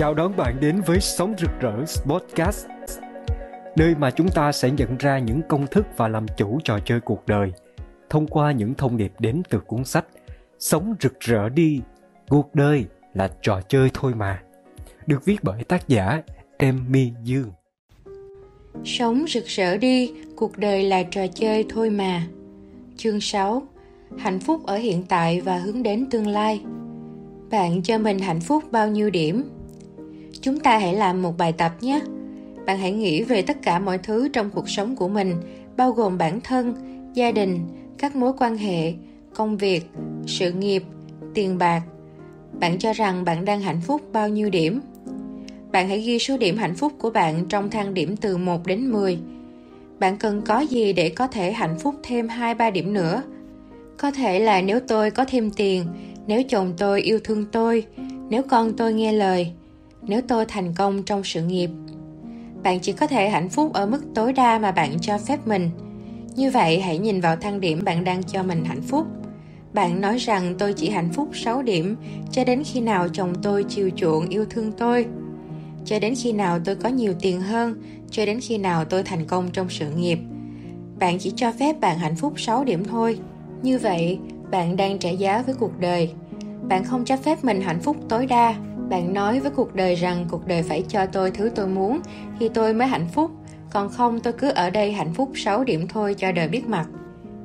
Chào đón bạn đến với Sống Rực Rỡ Podcast Nơi mà chúng ta sẽ nhận ra những công thức và làm chủ trò chơi cuộc đời Thông qua những thông điệp đến từ cuốn sách Sống rực rỡ đi, cuộc đời là trò chơi thôi mà Được viết bởi tác giả Emmy Dương Sống rực rỡ đi, cuộc đời là trò chơi thôi mà Chương 6 Hạnh phúc ở hiện tại và hướng đến tương lai Bạn cho mình hạnh phúc bao nhiêu điểm? Chúng ta hãy làm một bài tập nhé. Bạn hãy nghĩ về tất cả mọi thứ trong cuộc sống của mình, bao gồm bản thân, gia đình, các mối quan hệ, công việc, sự nghiệp, tiền bạc. Bạn cho rằng bạn đang hạnh phúc bao nhiêu điểm? Bạn hãy ghi số điểm hạnh phúc của bạn trong thang điểm từ 1 đến 10. Bạn cần có gì để có thể hạnh phúc thêm 2-3 điểm nữa? Có thể là nếu tôi có thêm tiền, nếu chồng tôi yêu thương tôi, nếu con tôi nghe lời, nếu tôi thành công trong sự nghiệp, bạn chỉ có thể hạnh phúc ở mức tối đa mà bạn cho phép mình. Như vậy, hãy nhìn vào thang điểm bạn đang cho mình hạnh phúc. Bạn nói rằng tôi chỉ hạnh phúc 6 điểm cho đến khi nào chồng tôi chiều chuộng yêu thương tôi. Cho đến khi nào tôi có nhiều tiền hơn, cho đến khi nào tôi thành công trong sự nghiệp. Bạn chỉ cho phép bạn hạnh phúc 6 điểm thôi. Như vậy, bạn đang trả giá với cuộc đời bạn không cho phép mình hạnh phúc tối đa. Bạn nói với cuộc đời rằng cuộc đời phải cho tôi thứ tôi muốn thì tôi mới hạnh phúc. Còn không, tôi cứ ở đây hạnh phúc 6 điểm thôi cho đời biết mặt.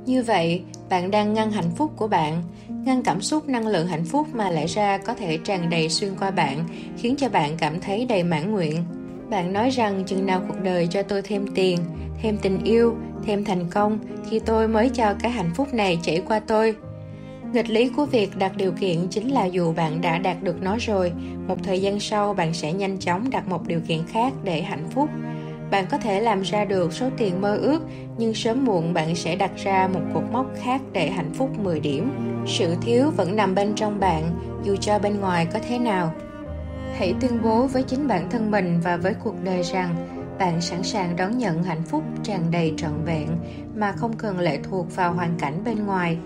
Như vậy, bạn đang ngăn hạnh phúc của bạn, ngăn cảm xúc năng lượng hạnh phúc mà lẽ ra có thể tràn đầy xuyên qua bạn, khiến cho bạn cảm thấy đầy mãn nguyện. Bạn nói rằng chừng nào cuộc đời cho tôi thêm tiền, thêm tình yêu, thêm thành công thì tôi mới cho cái hạnh phúc này chảy qua tôi nghịch lý của việc đặt điều kiện chính là dù bạn đã đạt được nó rồi, một thời gian sau bạn sẽ nhanh chóng đặt một điều kiện khác để hạnh phúc. Bạn có thể làm ra được số tiền mơ ước, nhưng sớm muộn bạn sẽ đặt ra một cột mốc khác để hạnh phúc 10 điểm. Sự thiếu vẫn nằm bên trong bạn, dù cho bên ngoài có thế nào. Hãy tuyên bố với chính bản thân mình và với cuộc đời rằng bạn sẵn sàng đón nhận hạnh phúc tràn đầy trọn vẹn, mà không cần lệ thuộc vào hoàn cảnh bên ngoài.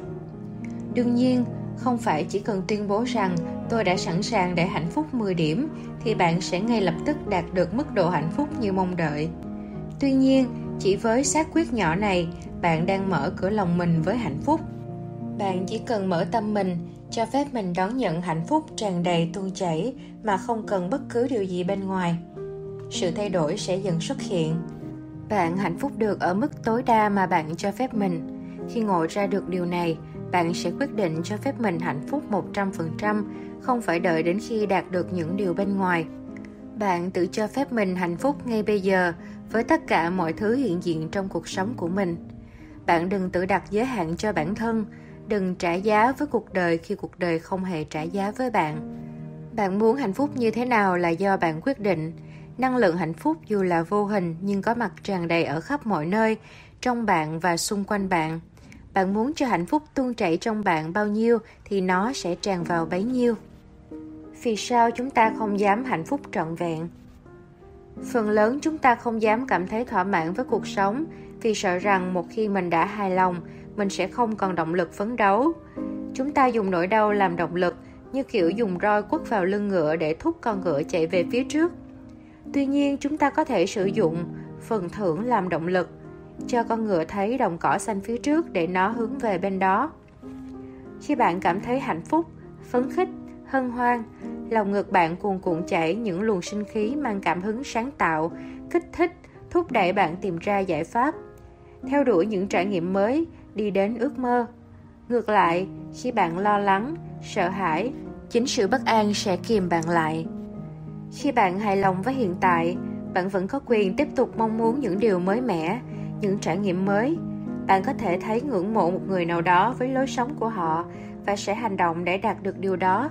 Đương nhiên, không phải chỉ cần tuyên bố rằng tôi đã sẵn sàng để hạnh phúc 10 điểm thì bạn sẽ ngay lập tức đạt được mức độ hạnh phúc như mong đợi. Tuy nhiên, chỉ với xác quyết nhỏ này, bạn đang mở cửa lòng mình với hạnh phúc. Bạn chỉ cần mở tâm mình, cho phép mình đón nhận hạnh phúc tràn đầy tuôn chảy mà không cần bất cứ điều gì bên ngoài. Sự thay đổi sẽ dần xuất hiện. Bạn hạnh phúc được ở mức tối đa mà bạn cho phép mình. Khi ngộ ra được điều này, bạn sẽ quyết định cho phép mình hạnh phúc 100%, không phải đợi đến khi đạt được những điều bên ngoài. Bạn tự cho phép mình hạnh phúc ngay bây giờ với tất cả mọi thứ hiện diện trong cuộc sống của mình. Bạn đừng tự đặt giới hạn cho bản thân, đừng trả giá với cuộc đời khi cuộc đời không hề trả giá với bạn. Bạn muốn hạnh phúc như thế nào là do bạn quyết định. Năng lượng hạnh phúc dù là vô hình nhưng có mặt tràn đầy ở khắp mọi nơi, trong bạn và xung quanh bạn bạn muốn cho hạnh phúc tuôn chảy trong bạn bao nhiêu thì nó sẽ tràn vào bấy nhiêu. Vì sao chúng ta không dám hạnh phúc trọn vẹn? Phần lớn chúng ta không dám cảm thấy thỏa mãn với cuộc sống vì sợ rằng một khi mình đã hài lòng, mình sẽ không còn động lực phấn đấu. Chúng ta dùng nỗi đau làm động lực, như kiểu dùng roi quất vào lưng ngựa để thúc con ngựa chạy về phía trước. Tuy nhiên, chúng ta có thể sử dụng phần thưởng làm động lực cho con ngựa thấy đồng cỏ xanh phía trước để nó hướng về bên đó. Khi bạn cảm thấy hạnh phúc, phấn khích, hân hoan, lòng ngực bạn cuồn cuộn chảy những luồng sinh khí mang cảm hứng sáng tạo, kích thích, thúc đẩy bạn tìm ra giải pháp, theo đuổi những trải nghiệm mới, đi đến ước mơ. Ngược lại, khi bạn lo lắng, sợ hãi, chính sự bất an sẽ kìm bạn lại. Khi bạn hài lòng với hiện tại, bạn vẫn có quyền tiếp tục mong muốn những điều mới mẻ, những trải nghiệm mới. Bạn có thể thấy ngưỡng mộ một người nào đó với lối sống của họ và sẽ hành động để đạt được điều đó.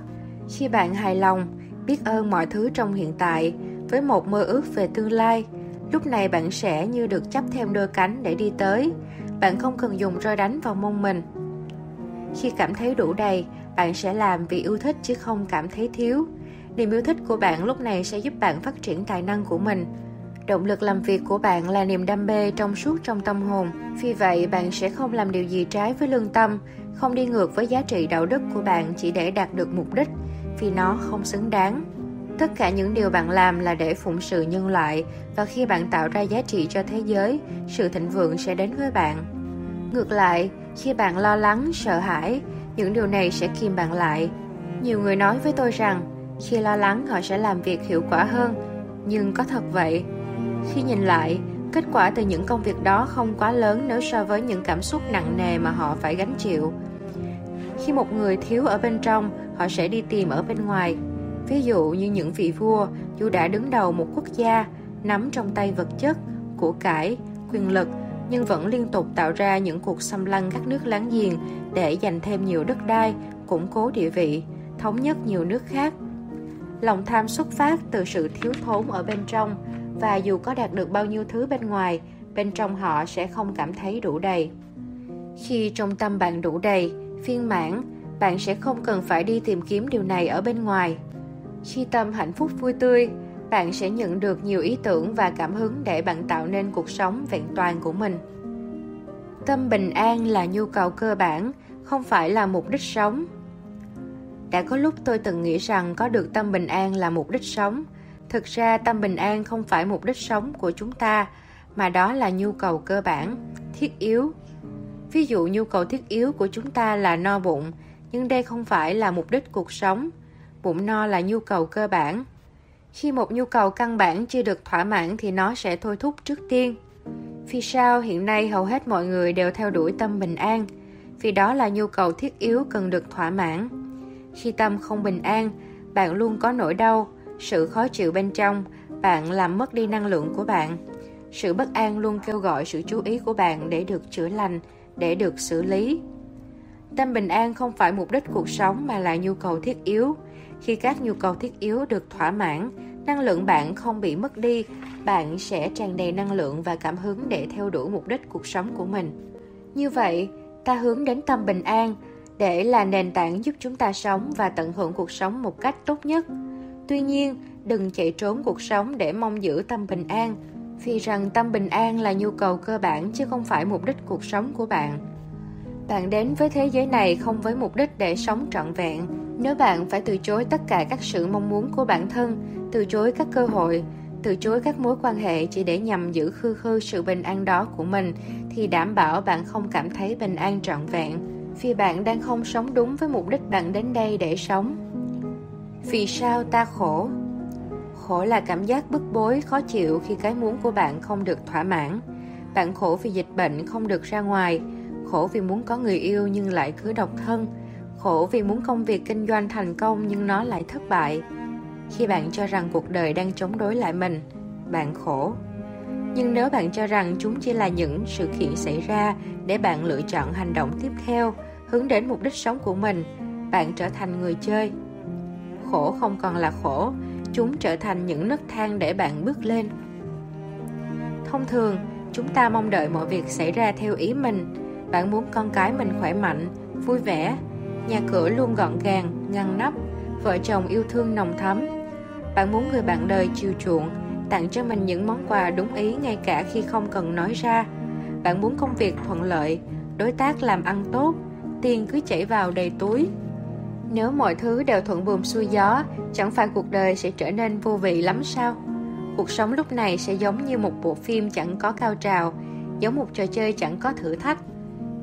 Khi bạn hài lòng, biết ơn mọi thứ trong hiện tại với một mơ ước về tương lai, lúc này bạn sẽ như được chấp thêm đôi cánh để đi tới. Bạn không cần dùng roi đánh vào mông mình. Khi cảm thấy đủ đầy, bạn sẽ làm vì yêu thích chứ không cảm thấy thiếu. Niềm yêu thích của bạn lúc này sẽ giúp bạn phát triển tài năng của mình. Động lực làm việc của bạn là niềm đam mê trong suốt trong tâm hồn. Vì vậy, bạn sẽ không làm điều gì trái với lương tâm, không đi ngược với giá trị đạo đức của bạn chỉ để đạt được mục đích, vì nó không xứng đáng. tất cả những điều bạn làm là để phụng sự nhân loại và khi bạn tạo ra giá trị cho thế giới sự thịnh vượng sẽ đến với bạn ngược lại khi bạn lo lắng sợ hãi những điều này sẽ kìm bạn lại nhiều người nói với tôi rằng khi lo lắng họ sẽ làm việc hiệu quả hơn nhưng có thật vậy khi nhìn lại, kết quả từ những công việc đó không quá lớn nếu so với những cảm xúc nặng nề mà họ phải gánh chịu. Khi một người thiếu ở bên trong, họ sẽ đi tìm ở bên ngoài. Ví dụ như những vị vua, dù đã đứng đầu một quốc gia, nắm trong tay vật chất, của cải, quyền lực, nhưng vẫn liên tục tạo ra những cuộc xâm lăng các nước láng giềng để giành thêm nhiều đất đai, củng cố địa vị, thống nhất nhiều nước khác. Lòng tham xuất phát từ sự thiếu thốn ở bên trong và dù có đạt được bao nhiêu thứ bên ngoài, bên trong họ sẽ không cảm thấy đủ đầy. Khi trong tâm bạn đủ đầy phiên mãn, bạn sẽ không cần phải đi tìm kiếm điều này ở bên ngoài. Khi tâm hạnh phúc vui tươi, bạn sẽ nhận được nhiều ý tưởng và cảm hứng để bạn tạo nên cuộc sống vẹn toàn của mình. Tâm bình an là nhu cầu cơ bản, không phải là mục đích sống. Đã có lúc tôi từng nghĩ rằng có được tâm bình an là mục đích sống thực ra tâm bình an không phải mục đích sống của chúng ta, mà đó là nhu cầu cơ bản, thiết yếu. Ví dụ nhu cầu thiết yếu của chúng ta là no bụng, nhưng đây không phải là mục đích cuộc sống. Bụng no là nhu cầu cơ bản. Khi một nhu cầu căn bản chưa được thỏa mãn thì nó sẽ thôi thúc trước tiên. Vì sao hiện nay hầu hết mọi người đều theo đuổi tâm bình an? Vì đó là nhu cầu thiết yếu cần được thỏa mãn. Khi tâm không bình an, bạn luôn có nỗi đau sự khó chịu bên trong, bạn làm mất đi năng lượng của bạn. Sự bất an luôn kêu gọi sự chú ý của bạn để được chữa lành, để được xử lý. Tâm bình an không phải mục đích cuộc sống mà là nhu cầu thiết yếu. Khi các nhu cầu thiết yếu được thỏa mãn, năng lượng bạn không bị mất đi, bạn sẽ tràn đầy năng lượng và cảm hứng để theo đuổi mục đích cuộc sống của mình. Như vậy, ta hướng đến tâm bình an để là nền tảng giúp chúng ta sống và tận hưởng cuộc sống một cách tốt nhất tuy nhiên, đừng chạy trốn cuộc sống để mong giữ tâm bình an. Vì rằng tâm bình an là nhu cầu cơ bản chứ không phải mục đích cuộc sống của bạn. Bạn đến với thế giới này không với mục đích để sống trọn vẹn. Nếu bạn phải từ chối tất cả các sự mong muốn của bản thân, từ chối các cơ hội, từ chối các mối quan hệ chỉ để nhằm giữ khư khư sự bình an đó của mình, thì đảm bảo bạn không cảm thấy bình an trọn vẹn. Vì bạn đang không sống đúng với mục đích bạn đến đây để sống vì sao ta khổ? Khổ là cảm giác bức bối, khó chịu khi cái muốn của bạn không được thỏa mãn. Bạn khổ vì dịch bệnh không được ra ngoài, khổ vì muốn có người yêu nhưng lại cứ độc thân, khổ vì muốn công việc kinh doanh thành công nhưng nó lại thất bại. Khi bạn cho rằng cuộc đời đang chống đối lại mình, bạn khổ. Nhưng nếu bạn cho rằng chúng chỉ là những sự kiện xảy ra để bạn lựa chọn hành động tiếp theo, hướng đến mục đích sống của mình, bạn trở thành người chơi khổ không còn là khổ. Chúng trở thành những nấc thang để bạn bước lên. Thông thường, chúng ta mong đợi mọi việc xảy ra theo ý mình. Bạn muốn con cái mình khỏe mạnh, vui vẻ. Nhà cửa luôn gọn gàng, ngăn nắp. Vợ chồng yêu thương nồng thắm. Bạn muốn người bạn đời chiều chuộng, tặng cho mình những món quà đúng ý ngay cả khi không cần nói ra. Bạn muốn công việc thuận lợi, đối tác làm ăn tốt, tiền cứ chảy vào đầy túi nếu mọi thứ đều thuận buồm xuôi gió, chẳng phải cuộc đời sẽ trở nên vô vị lắm sao? Cuộc sống lúc này sẽ giống như một bộ phim chẳng có cao trào, giống một trò chơi chẳng có thử thách.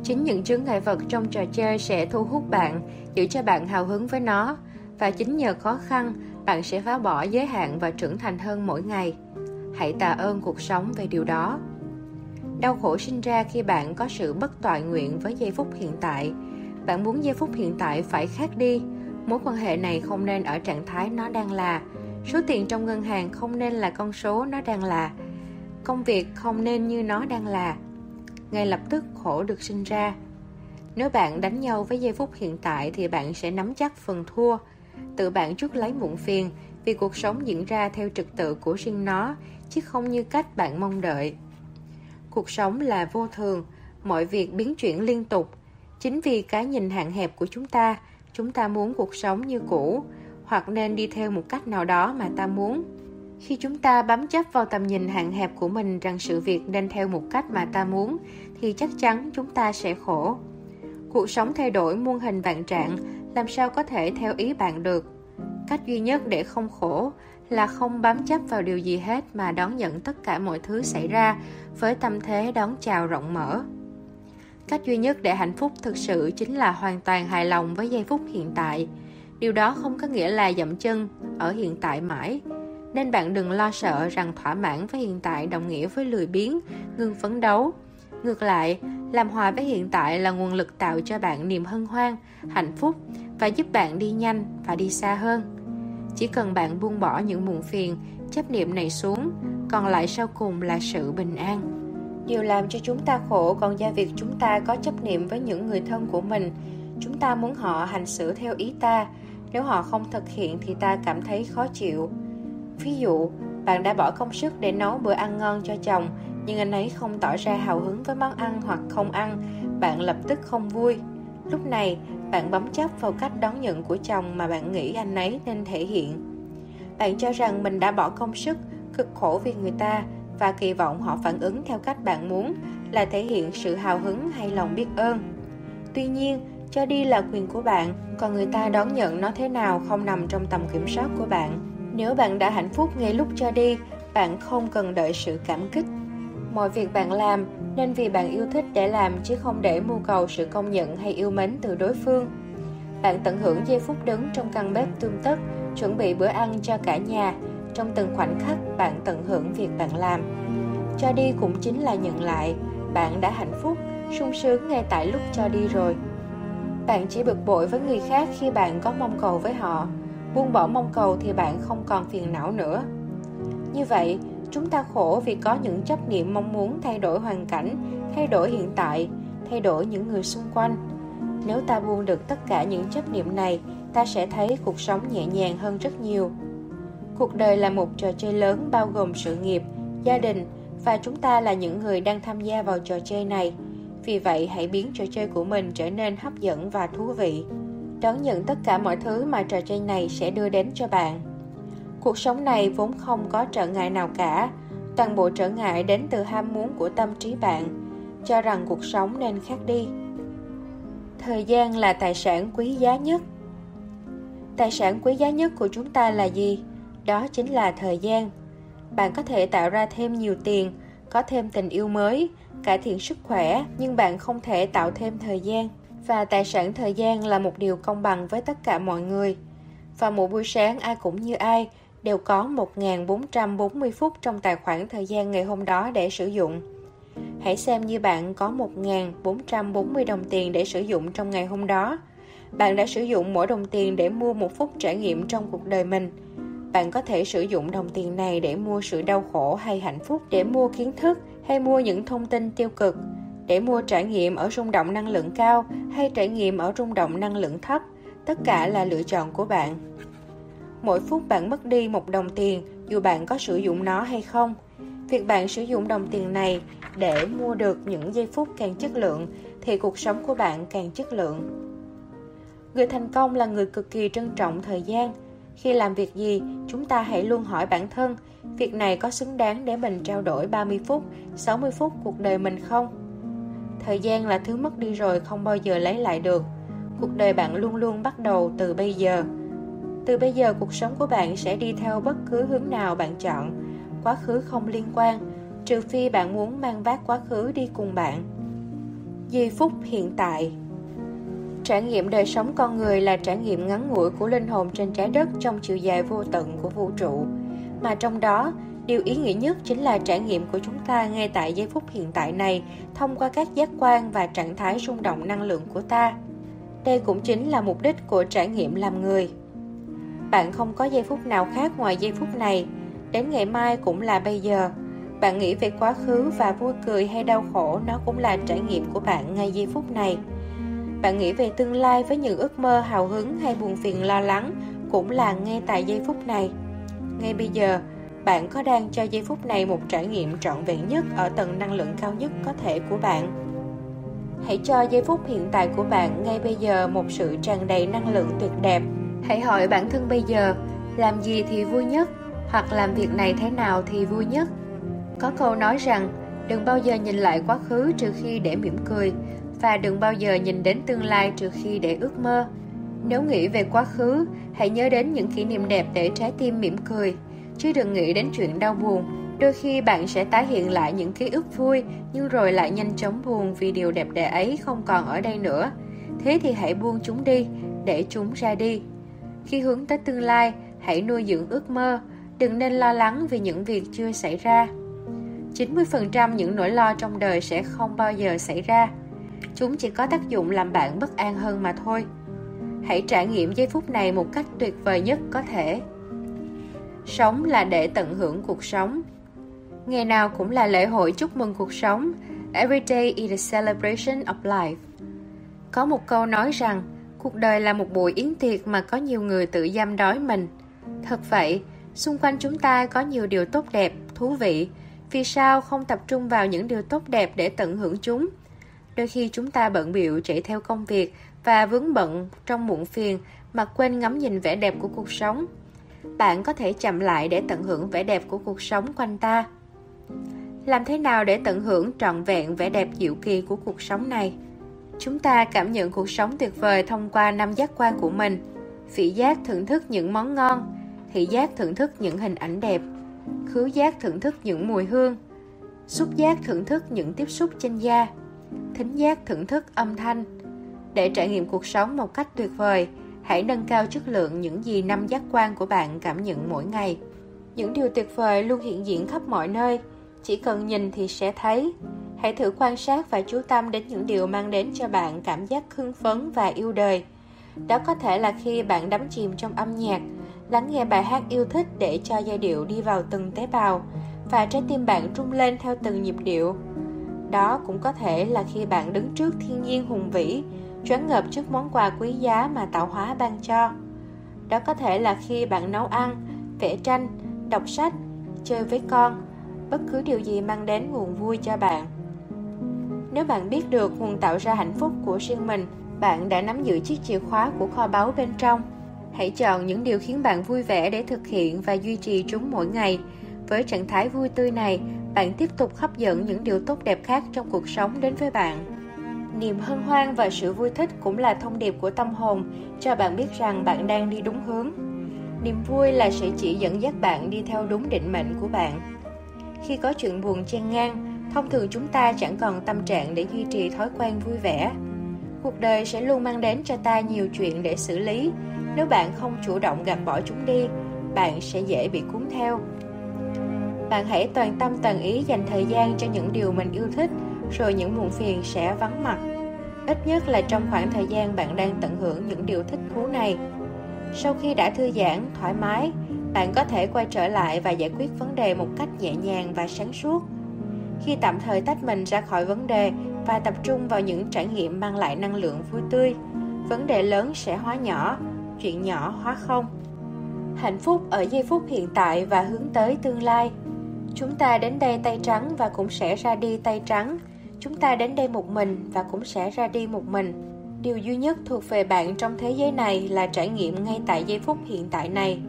Chính những chướng ngại vật trong trò chơi sẽ thu hút bạn, giữ cho bạn hào hứng với nó. Và chính nhờ khó khăn, bạn sẽ phá bỏ giới hạn và trưởng thành hơn mỗi ngày. Hãy tạ ơn cuộc sống về điều đó. Đau khổ sinh ra khi bạn có sự bất toại nguyện với giây phút hiện tại bạn muốn giây phút hiện tại phải khác đi. Mối quan hệ này không nên ở trạng thái nó đang là. Số tiền trong ngân hàng không nên là con số nó đang là. Công việc không nên như nó đang là. Ngay lập tức khổ được sinh ra. Nếu bạn đánh nhau với giây phút hiện tại thì bạn sẽ nắm chắc phần thua. Tự bạn chút lấy muộn phiền vì cuộc sống diễn ra theo trật tự của riêng nó, chứ không như cách bạn mong đợi. Cuộc sống là vô thường. Mọi việc biến chuyển liên tục chính vì cái nhìn hạn hẹp của chúng ta chúng ta muốn cuộc sống như cũ, hoặc nên đi theo một cách nào đó mà ta muốn. Khi chúng ta bám chấp vào tầm nhìn hạn hẹp của mình rằng sự việc nên theo một cách mà ta muốn, thì chắc chắn chúng ta sẽ khổ. Cuộc sống thay đổi muôn hình vạn trạng, làm sao có thể theo ý bạn được? Cách duy nhất để không khổ là không bám chấp vào điều gì hết mà đón nhận tất cả mọi thứ xảy ra với tâm thế đón chào rộng mở cách duy nhất để hạnh phúc thực sự chính là hoàn toàn hài lòng với giây phút hiện tại. Điều đó không có nghĩa là dậm chân ở hiện tại mãi. Nên bạn đừng lo sợ rằng thỏa mãn với hiện tại đồng nghĩa với lười biếng, ngừng phấn đấu. Ngược lại, làm hòa với hiện tại là nguồn lực tạo cho bạn niềm hân hoan, hạnh phúc và giúp bạn đi nhanh và đi xa hơn. Chỉ cần bạn buông bỏ những muộn phiền, chấp niệm này xuống, còn lại sau cùng là sự bình an điều làm cho chúng ta khổ còn do việc chúng ta có chấp niệm với những người thân của mình. Chúng ta muốn họ hành xử theo ý ta. Nếu họ không thực hiện thì ta cảm thấy khó chịu. Ví dụ, bạn đã bỏ công sức để nấu bữa ăn ngon cho chồng, nhưng anh ấy không tỏ ra hào hứng với món ăn hoặc không ăn. Bạn lập tức không vui. Lúc này, bạn bấm chấp vào cách đón nhận của chồng mà bạn nghĩ anh ấy nên thể hiện. Bạn cho rằng mình đã bỏ công sức, cực khổ vì người ta và kỳ vọng họ phản ứng theo cách bạn muốn là thể hiện sự hào hứng hay lòng biết ơn. Tuy nhiên, cho đi là quyền của bạn, còn người ta đón nhận nó thế nào không nằm trong tầm kiểm soát của bạn. Nếu bạn đã hạnh phúc ngay lúc cho đi, bạn không cần đợi sự cảm kích. Mọi việc bạn làm nên vì bạn yêu thích để làm chứ không để mưu cầu sự công nhận hay yêu mến từ đối phương. Bạn tận hưởng giây phút đứng trong căn bếp tươm tất, chuẩn bị bữa ăn cho cả nhà trong từng khoảnh khắc bạn tận hưởng việc bạn làm. Cho đi cũng chính là nhận lại, bạn đã hạnh phúc, sung sướng ngay tại lúc cho đi rồi. Bạn chỉ bực bội với người khác khi bạn có mong cầu với họ, buông bỏ mong cầu thì bạn không còn phiền não nữa. Như vậy, chúng ta khổ vì có những chấp niệm mong muốn thay đổi hoàn cảnh, thay đổi hiện tại, thay đổi những người xung quanh. Nếu ta buông được tất cả những chấp niệm này, ta sẽ thấy cuộc sống nhẹ nhàng hơn rất nhiều cuộc đời là một trò chơi lớn bao gồm sự nghiệp, gia đình và chúng ta là những người đang tham gia vào trò chơi này. Vì vậy, hãy biến trò chơi của mình trở nên hấp dẫn và thú vị. Đón nhận tất cả mọi thứ mà trò chơi này sẽ đưa đến cho bạn. Cuộc sống này vốn không có trở ngại nào cả. Toàn bộ trở ngại đến từ ham muốn của tâm trí bạn. Cho rằng cuộc sống nên khác đi. Thời gian là tài sản quý giá nhất. Tài sản quý giá nhất của chúng ta là gì? Đó chính là thời gian bạn có thể tạo ra thêm nhiều tiền, có thêm tình yêu mới, cải thiện sức khỏe, nhưng bạn không thể tạo thêm thời gian và tài sản thời gian là một điều công bằng với tất cả mọi người và mỗi buổi sáng, ai cũng như ai đều có 1.440 phút trong tài khoản thời gian ngày hôm đó để sử dụng. Hãy xem như bạn có 1.440 đồng tiền để sử dụng trong ngày hôm đó. Bạn đã sử dụng mỗi đồng tiền để mua một phút trải nghiệm trong cuộc đời mình. Bạn có thể sử dụng đồng tiền này để mua sự đau khổ hay hạnh phúc, để mua kiến thức hay mua những thông tin tiêu cực, để mua trải nghiệm ở rung động năng lượng cao hay trải nghiệm ở rung động năng lượng thấp. Tất cả là lựa chọn của bạn mỗi phút bạn mất đi một đồng tiền dù bạn có sử dụng nó hay không việc bạn sử dụng đồng tiền này để mua được những giây phút càng chất lượng thì cuộc sống của bạn càng chất lượng người thành công là người cực kỳ trân trọng thời gian khi làm việc gì, chúng ta hãy luôn hỏi bản thân, việc này có xứng đáng để mình trao đổi 30 phút 60 phút cuộc đời mình không? Thời gian là thứ mất đi rồi, không bao giờ lấy lại được. Cuộc đời bạn luôn luôn bắt đầu từ bây giờ. Từ bây giờ, cuộc sống của bạn sẽ đi theo bất cứ hướng nào bạn chọn. Quá khứ không liên quan, trừ phi bạn muốn mang vác quá khứ đi cùng bạn. Giây phút hiện tại trải nghiệm đời sống con người là trải nghiệm ngắn ngủi của linh hồn trên trái đất trong chiều dài vô tận của vũ trụ. Mà trong đó, điều ý nghĩa nhất chính là trải nghiệm của chúng ta ngay tại giây phút hiện tại này, thông qua các giác quan và trạng thái rung động năng lượng của ta. Đây cũng chính là mục đích của trải nghiệm làm người. Bạn không có giây phút nào khác ngoài giây phút này. Đến ngày mai cũng là bây giờ. Bạn nghĩ về quá khứ và vui cười hay đau khổ nó cũng là trải nghiệm của bạn ngay giây phút này bạn nghĩ về tương lai với những ước mơ, hào hứng hay buồn phiền lo lắng cũng là ngay tại giây phút này. Ngay bây giờ, bạn có đang cho giây phút này một trải nghiệm trọn vẹn nhất ở tầng năng lượng cao nhất có thể của bạn? Hãy cho giây phút hiện tại của bạn ngay bây giờ một sự tràn đầy năng lượng tuyệt đẹp. Hãy hỏi bản thân bây giờ, làm gì thì vui nhất? Hoặc làm việc này thế nào thì vui nhất? Có câu nói rằng, đừng bao giờ nhìn lại quá khứ trừ khi để mỉm cười và đừng bao giờ nhìn đến tương lai trừ khi để ước mơ Nếu nghĩ về quá khứ, hãy nhớ đến những kỷ niệm đẹp để trái tim mỉm cười, chứ đừng nghĩ đến chuyện đau buồn. Đôi khi bạn sẽ tái hiện lại những ký ức vui, nhưng rồi lại nhanh chóng buồn vì điều đẹp đẽ ấy không còn ở đây nữa. Thế thì hãy buông chúng đi, để chúng ra đi. Khi hướng tới tương lai, hãy nuôi dưỡng ước mơ, đừng nên lo lắng vì những việc chưa xảy ra. 90% những nỗi lo trong đời sẽ không bao giờ xảy ra. Chúng chỉ có tác dụng làm bạn bất an hơn mà thôi. Hãy trải nghiệm giây phút này một cách tuyệt vời nhất có thể. Sống là để tận hưởng cuộc sống. Ngày nào cũng là lễ hội chúc mừng cuộc sống. Every day is a celebration of life. Có một câu nói rằng, cuộc đời là một buổi yến tiệc mà có nhiều người tự giam đói mình. Thật vậy, xung quanh chúng ta có nhiều điều tốt đẹp, thú vị. Vì sao không tập trung vào những điều tốt đẹp để tận hưởng chúng? Đôi khi chúng ta bận biệu chạy theo công việc và vướng bận trong muộn phiền mà quên ngắm nhìn vẻ đẹp của cuộc sống. Bạn có thể chậm lại để tận hưởng vẻ đẹp của cuộc sống quanh ta. Làm thế nào để tận hưởng trọn vẹn vẻ đẹp diệu kỳ của cuộc sống này? Chúng ta cảm nhận cuộc sống tuyệt vời thông qua năm giác quan của mình. Vị giác thưởng thức những món ngon, thị giác thưởng thức những hình ảnh đẹp, khứu giác thưởng thức những mùi hương, xúc giác thưởng thức những tiếp xúc trên da, thính giác thưởng thức âm thanh. Để trải nghiệm cuộc sống một cách tuyệt vời, hãy nâng cao chất lượng những gì năm giác quan của bạn cảm nhận mỗi ngày. Những điều tuyệt vời luôn hiện diện khắp mọi nơi, chỉ cần nhìn thì sẽ thấy. Hãy thử quan sát và chú tâm đến những điều mang đến cho bạn cảm giác hưng phấn và yêu đời. Đó có thể là khi bạn đắm chìm trong âm nhạc, lắng nghe bài hát yêu thích để cho giai điệu đi vào từng tế bào và trái tim bạn rung lên theo từng nhịp điệu. Đó cũng có thể là khi bạn đứng trước thiên nhiên hùng vĩ, choáng ngợp trước món quà quý giá mà tạo hóa ban cho. Đó có thể là khi bạn nấu ăn, vẽ tranh, đọc sách, chơi với con, bất cứ điều gì mang đến nguồn vui cho bạn. Nếu bạn biết được nguồn tạo ra hạnh phúc của riêng mình, bạn đã nắm giữ chiếc chìa khóa của kho báu bên trong. Hãy chọn những điều khiến bạn vui vẻ để thực hiện và duy trì chúng mỗi ngày. Với trạng thái vui tươi này, bạn tiếp tục hấp dẫn những điều tốt đẹp khác trong cuộc sống đến với bạn. Niềm hân hoan và sự vui thích cũng là thông điệp của tâm hồn cho bạn biết rằng bạn đang đi đúng hướng. Niềm vui là sẽ chỉ dẫn dắt bạn đi theo đúng định mệnh của bạn. Khi có chuyện buồn chen ngang, thông thường chúng ta chẳng còn tâm trạng để duy trì thói quen vui vẻ. Cuộc đời sẽ luôn mang đến cho ta nhiều chuyện để xử lý. Nếu bạn không chủ động gạt bỏ chúng đi, bạn sẽ dễ bị cuốn theo. Bạn hãy toàn tâm toàn ý dành thời gian cho những điều mình yêu thích, rồi những muộn phiền sẽ vắng mặt. Ít nhất là trong khoảng thời gian bạn đang tận hưởng những điều thích thú này. Sau khi đã thư giãn, thoải mái, bạn có thể quay trở lại và giải quyết vấn đề một cách nhẹ nhàng và sáng suốt. Khi tạm thời tách mình ra khỏi vấn đề và tập trung vào những trải nghiệm mang lại năng lượng vui tươi, vấn đề lớn sẽ hóa nhỏ, chuyện nhỏ hóa không. Hạnh phúc ở giây phút hiện tại và hướng tới tương lai. Chúng ta đến đây tay trắng và cũng sẽ ra đi tay trắng. Chúng ta đến đây một mình và cũng sẽ ra đi một mình. Điều duy nhất thuộc về bạn trong thế giới này là trải nghiệm ngay tại giây phút hiện tại này.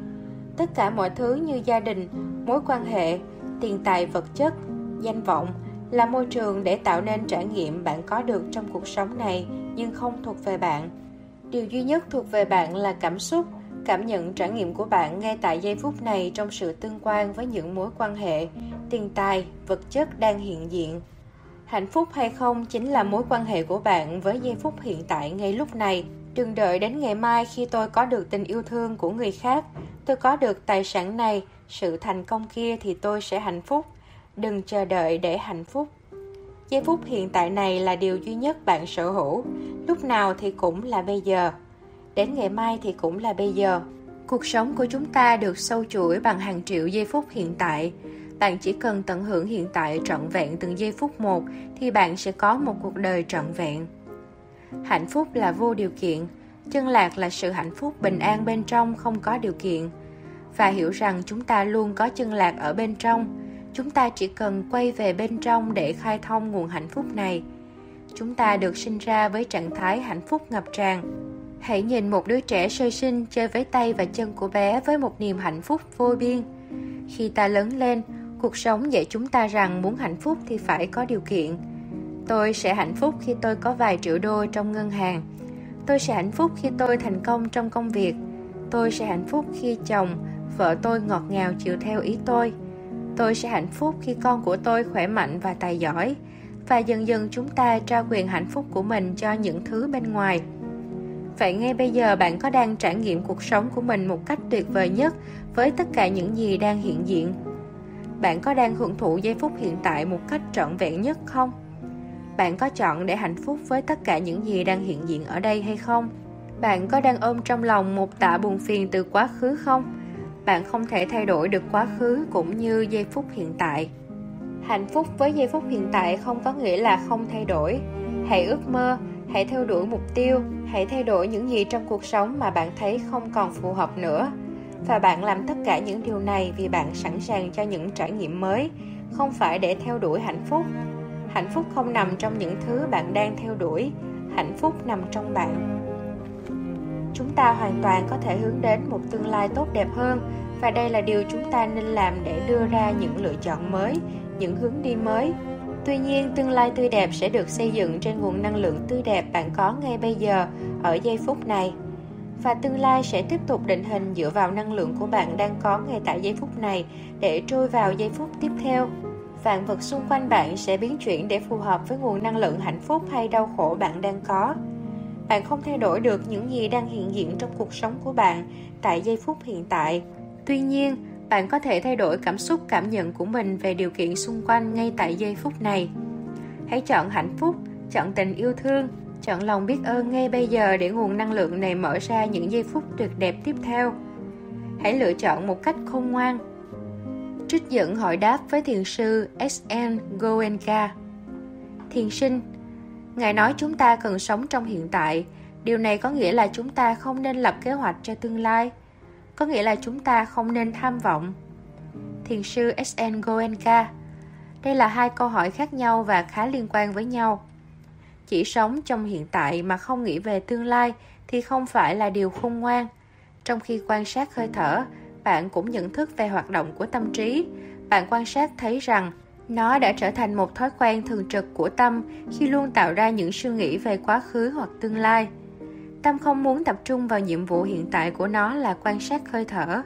Tất cả mọi thứ như gia đình, mối quan hệ, tiền tài vật chất, danh vọng là môi trường để tạo nên trải nghiệm bạn có được trong cuộc sống này nhưng không thuộc về bạn. Điều duy nhất thuộc về bạn là cảm xúc, cảm nhận trải nghiệm của bạn ngay tại giây phút này trong sự tương quan với những mối quan hệ, tiền tài, vật chất đang hiện diện. Hạnh phúc hay không chính là mối quan hệ của bạn với giây phút hiện tại ngay lúc này. Đừng đợi đến ngày mai khi tôi có được tình yêu thương của người khác, tôi có được tài sản này, sự thành công kia thì tôi sẽ hạnh phúc. Đừng chờ đợi để hạnh phúc. Giây phút hiện tại này là điều duy nhất bạn sở hữu, lúc nào thì cũng là bây giờ. Đến ngày mai thì cũng là bây giờ. Cuộc sống của chúng ta được sâu chuỗi bằng hàng triệu giây phút hiện tại. Bạn chỉ cần tận hưởng hiện tại trọn vẹn từng giây phút một thì bạn sẽ có một cuộc đời trọn vẹn. Hạnh phúc là vô điều kiện, chân lạc là sự hạnh phúc bình an bên trong không có điều kiện. Và hiểu rằng chúng ta luôn có chân lạc ở bên trong, chúng ta chỉ cần quay về bên trong để khai thông nguồn hạnh phúc này. Chúng ta được sinh ra với trạng thái hạnh phúc ngập tràn. Hãy nhìn một đứa trẻ sơ sinh chơi với tay và chân của bé với một niềm hạnh phúc vô biên. Khi ta lớn lên, cuộc sống dạy chúng ta rằng muốn hạnh phúc thì phải có điều kiện. Tôi sẽ hạnh phúc khi tôi có vài triệu đô trong ngân hàng. Tôi sẽ hạnh phúc khi tôi thành công trong công việc. Tôi sẽ hạnh phúc khi chồng vợ tôi ngọt ngào chịu theo ý tôi. Tôi sẽ hạnh phúc khi con của tôi khỏe mạnh và tài giỏi. Và dần dần chúng ta trao quyền hạnh phúc của mình cho những thứ bên ngoài vậy ngay bây giờ bạn có đang trải nghiệm cuộc sống của mình một cách tuyệt vời nhất với tất cả những gì đang hiện diện? Bạn có đang hưởng thụ giây phút hiện tại một cách trọn vẹn nhất không? Bạn có chọn để hạnh phúc với tất cả những gì đang hiện diện ở đây hay không? Bạn có đang ôm trong lòng một tạ buồn phiền từ quá khứ không? Bạn không thể thay đổi được quá khứ cũng như giây phút hiện tại. Hạnh phúc với giây phút hiện tại không có nghĩa là không thay đổi. Hãy ước mơ hãy theo đuổi mục tiêu, hãy thay đổi những gì trong cuộc sống mà bạn thấy không còn phù hợp nữa. Và bạn làm tất cả những điều này vì bạn sẵn sàng cho những trải nghiệm mới, không phải để theo đuổi hạnh phúc. Hạnh phúc không nằm trong những thứ bạn đang theo đuổi, hạnh phúc nằm trong bạn. Chúng ta hoàn toàn có thể hướng đến một tương lai tốt đẹp hơn, và đây là điều chúng ta nên làm để đưa ra những lựa chọn mới, những hướng đi mới tuy nhiên, tương lai tươi đẹp sẽ được xây dựng trên nguồn năng lượng tươi đẹp bạn có ngay bây giờ, ở giây phút này. Và tương lai sẽ tiếp tục định hình dựa vào năng lượng của bạn đang có ngay tại giây phút này để trôi vào giây phút tiếp theo. Vạn vật xung quanh bạn sẽ biến chuyển để phù hợp với nguồn năng lượng hạnh phúc hay đau khổ bạn đang có. Bạn không thay đổi được những gì đang hiện diện trong cuộc sống của bạn tại giây phút hiện tại. Tuy nhiên bạn có thể thay đổi cảm xúc, cảm nhận của mình về điều kiện xung quanh ngay tại giây phút này. Hãy chọn hạnh phúc, chọn tình yêu thương, chọn lòng biết ơn ngay bây giờ để nguồn năng lượng này mở ra những giây phút tuyệt đẹp tiếp theo. Hãy lựa chọn một cách khôn ngoan. Trích dẫn hỏi đáp với thiền sư sn goenka. Thiền sinh, ngài nói chúng ta cần sống trong hiện tại. Điều này có nghĩa là chúng ta không nên lập kế hoạch cho tương lai có nghĩa là chúng ta không nên tham vọng. Thiền sư sn goenka, đây là hai câu hỏi khác nhau và khá liên quan với nhau. Chỉ sống trong hiện tại mà không nghĩ về tương lai thì không phải là điều khôn ngoan. Trong khi quan sát hơi thở, bạn cũng nhận thức về hoạt động của tâm trí. Bạn quan sát thấy rằng nó đã trở thành một thói quen thường trực của tâm khi luôn tạo ra những suy nghĩ về quá khứ hoặc tương lai tâm không muốn tập trung vào nhiệm vụ hiện tại của nó là quan sát hơi thở.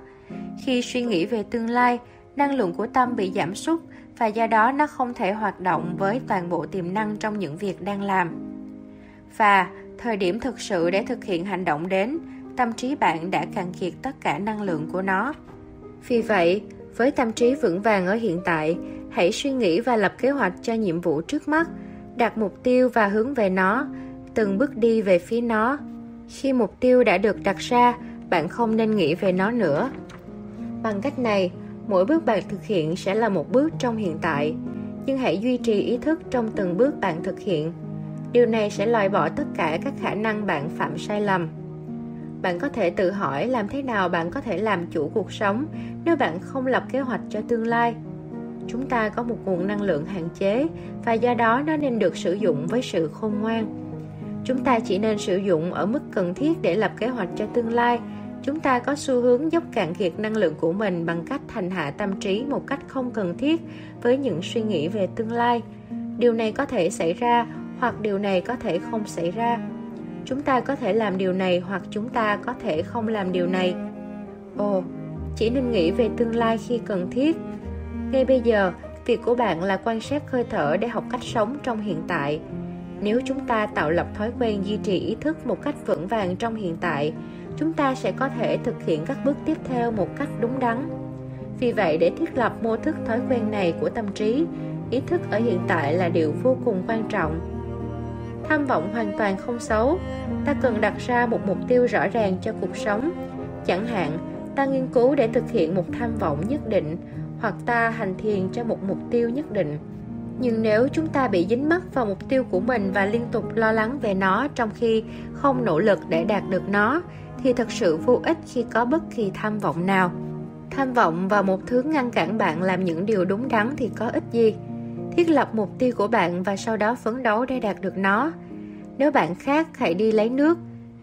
Khi suy nghĩ về tương lai, năng lượng của tâm bị giảm sút và do đó nó không thể hoạt động với toàn bộ tiềm năng trong những việc đang làm. Và thời điểm thực sự để thực hiện hành động đến, tâm trí bạn đã cạn kiệt tất cả năng lượng của nó. Vì vậy, với tâm trí vững vàng ở hiện tại, hãy suy nghĩ và lập kế hoạch cho nhiệm vụ trước mắt, đặt mục tiêu và hướng về nó, từng bước đi về phía nó khi mục tiêu đã được đặt ra, bạn không nên nghĩ về nó nữa. Bằng cách này, mỗi bước bạn thực hiện sẽ là một bước trong hiện tại. Nhưng hãy duy trì ý thức trong từng bước bạn thực hiện. Điều này sẽ loại bỏ tất cả các khả năng bạn phạm sai lầm. Bạn có thể tự hỏi làm thế nào bạn có thể làm chủ cuộc sống nếu bạn không lập kế hoạch cho tương lai. Chúng ta có một nguồn năng lượng hạn chế và do đó nó nên được sử dụng với sự khôn ngoan chúng ta chỉ nên sử dụng ở mức cần thiết để lập kế hoạch cho tương lai. Chúng ta có xu hướng dốc cạn kiệt năng lượng của mình bằng cách thành hạ tâm trí một cách không cần thiết với những suy nghĩ về tương lai. Điều này có thể xảy ra, hoặc điều này có thể không xảy ra. Chúng ta có thể làm điều này, hoặc chúng ta có thể không làm điều này. Ồ, chỉ nên nghĩ về tương lai khi cần thiết. Ngay bây giờ, việc của bạn là quan sát hơi thở để học cách sống trong hiện tại nếu chúng ta tạo lập thói quen duy trì ý thức một cách vững vàng trong hiện tại, chúng ta sẽ có thể thực hiện các bước tiếp theo một cách đúng đắn. Vì vậy, để thiết lập mô thức thói quen này của tâm trí, ý thức ở hiện tại là điều vô cùng quan trọng. Tham vọng hoàn toàn không xấu, ta cần đặt ra một mục tiêu rõ ràng cho cuộc sống. Chẳng hạn, ta nghiên cứu để thực hiện một tham vọng nhất định, hoặc ta hành thiền cho một mục tiêu nhất định nhưng nếu chúng ta bị dính mắc vào mục tiêu của mình và liên tục lo lắng về nó trong khi không nỗ lực để đạt được nó, thì thật sự vô ích khi có bất kỳ tham vọng nào. Tham vọng vào một thứ ngăn cản bạn làm những điều đúng đắn thì có ích gì? Thiết lập mục tiêu của bạn và sau đó phấn đấu để đạt được nó. Nếu bạn khát hãy đi lấy nước.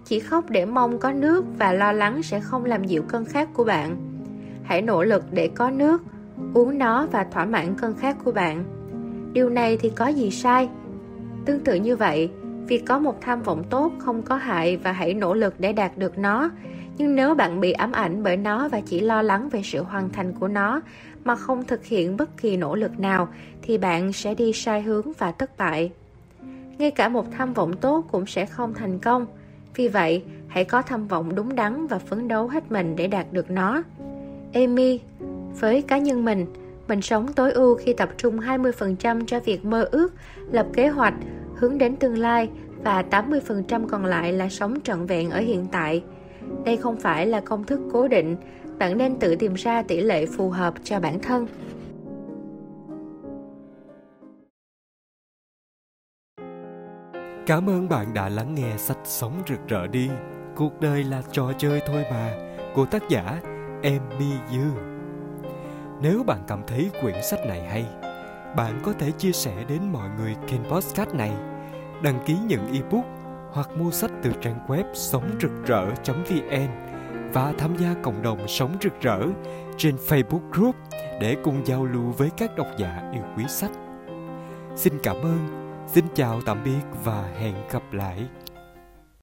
Chỉ khóc để mong có nước và lo lắng sẽ không làm dịu cơn khát của bạn. Hãy nỗ lực để có nước, uống nó và thỏa mãn cơn khát của bạn điều này thì có gì sai tương tự như vậy Việc có một tham vọng tốt không có hại và hãy nỗ lực để đạt được nó. Nhưng nếu bạn bị ám ảnh bởi nó và chỉ lo lắng về sự hoàn thành của nó mà không thực hiện bất kỳ nỗ lực nào thì bạn sẽ đi sai hướng và thất bại. Ngay cả một tham vọng tốt cũng sẽ không thành công. Vì vậy, hãy có tham vọng đúng đắn và phấn đấu hết mình để đạt được nó. Amy, với cá nhân mình, mình sống tối ưu khi tập trung 20% cho việc mơ ước, lập kế hoạch, hướng đến tương lai và 80% còn lại là sống trọn vẹn ở hiện tại. Đây không phải là công thức cố định, bạn nên tự tìm ra tỷ lệ phù hợp cho bản thân. Cảm ơn bạn đã lắng nghe sách Sống rực rỡ đi. Cuộc đời là trò chơi thôi mà, của tác giả Emmy Dương. Nếu bạn cảm thấy quyển sách này hay, bạn có thể chia sẻ đến mọi người kênh podcast này, đăng ký nhận ebook hoặc mua sách từ trang web sống rực rỡ.vn và tham gia cộng đồng sống rực rỡ trên Facebook group để cùng giao lưu với các độc giả yêu quý sách. Xin cảm ơn, xin chào tạm biệt và hẹn gặp lại.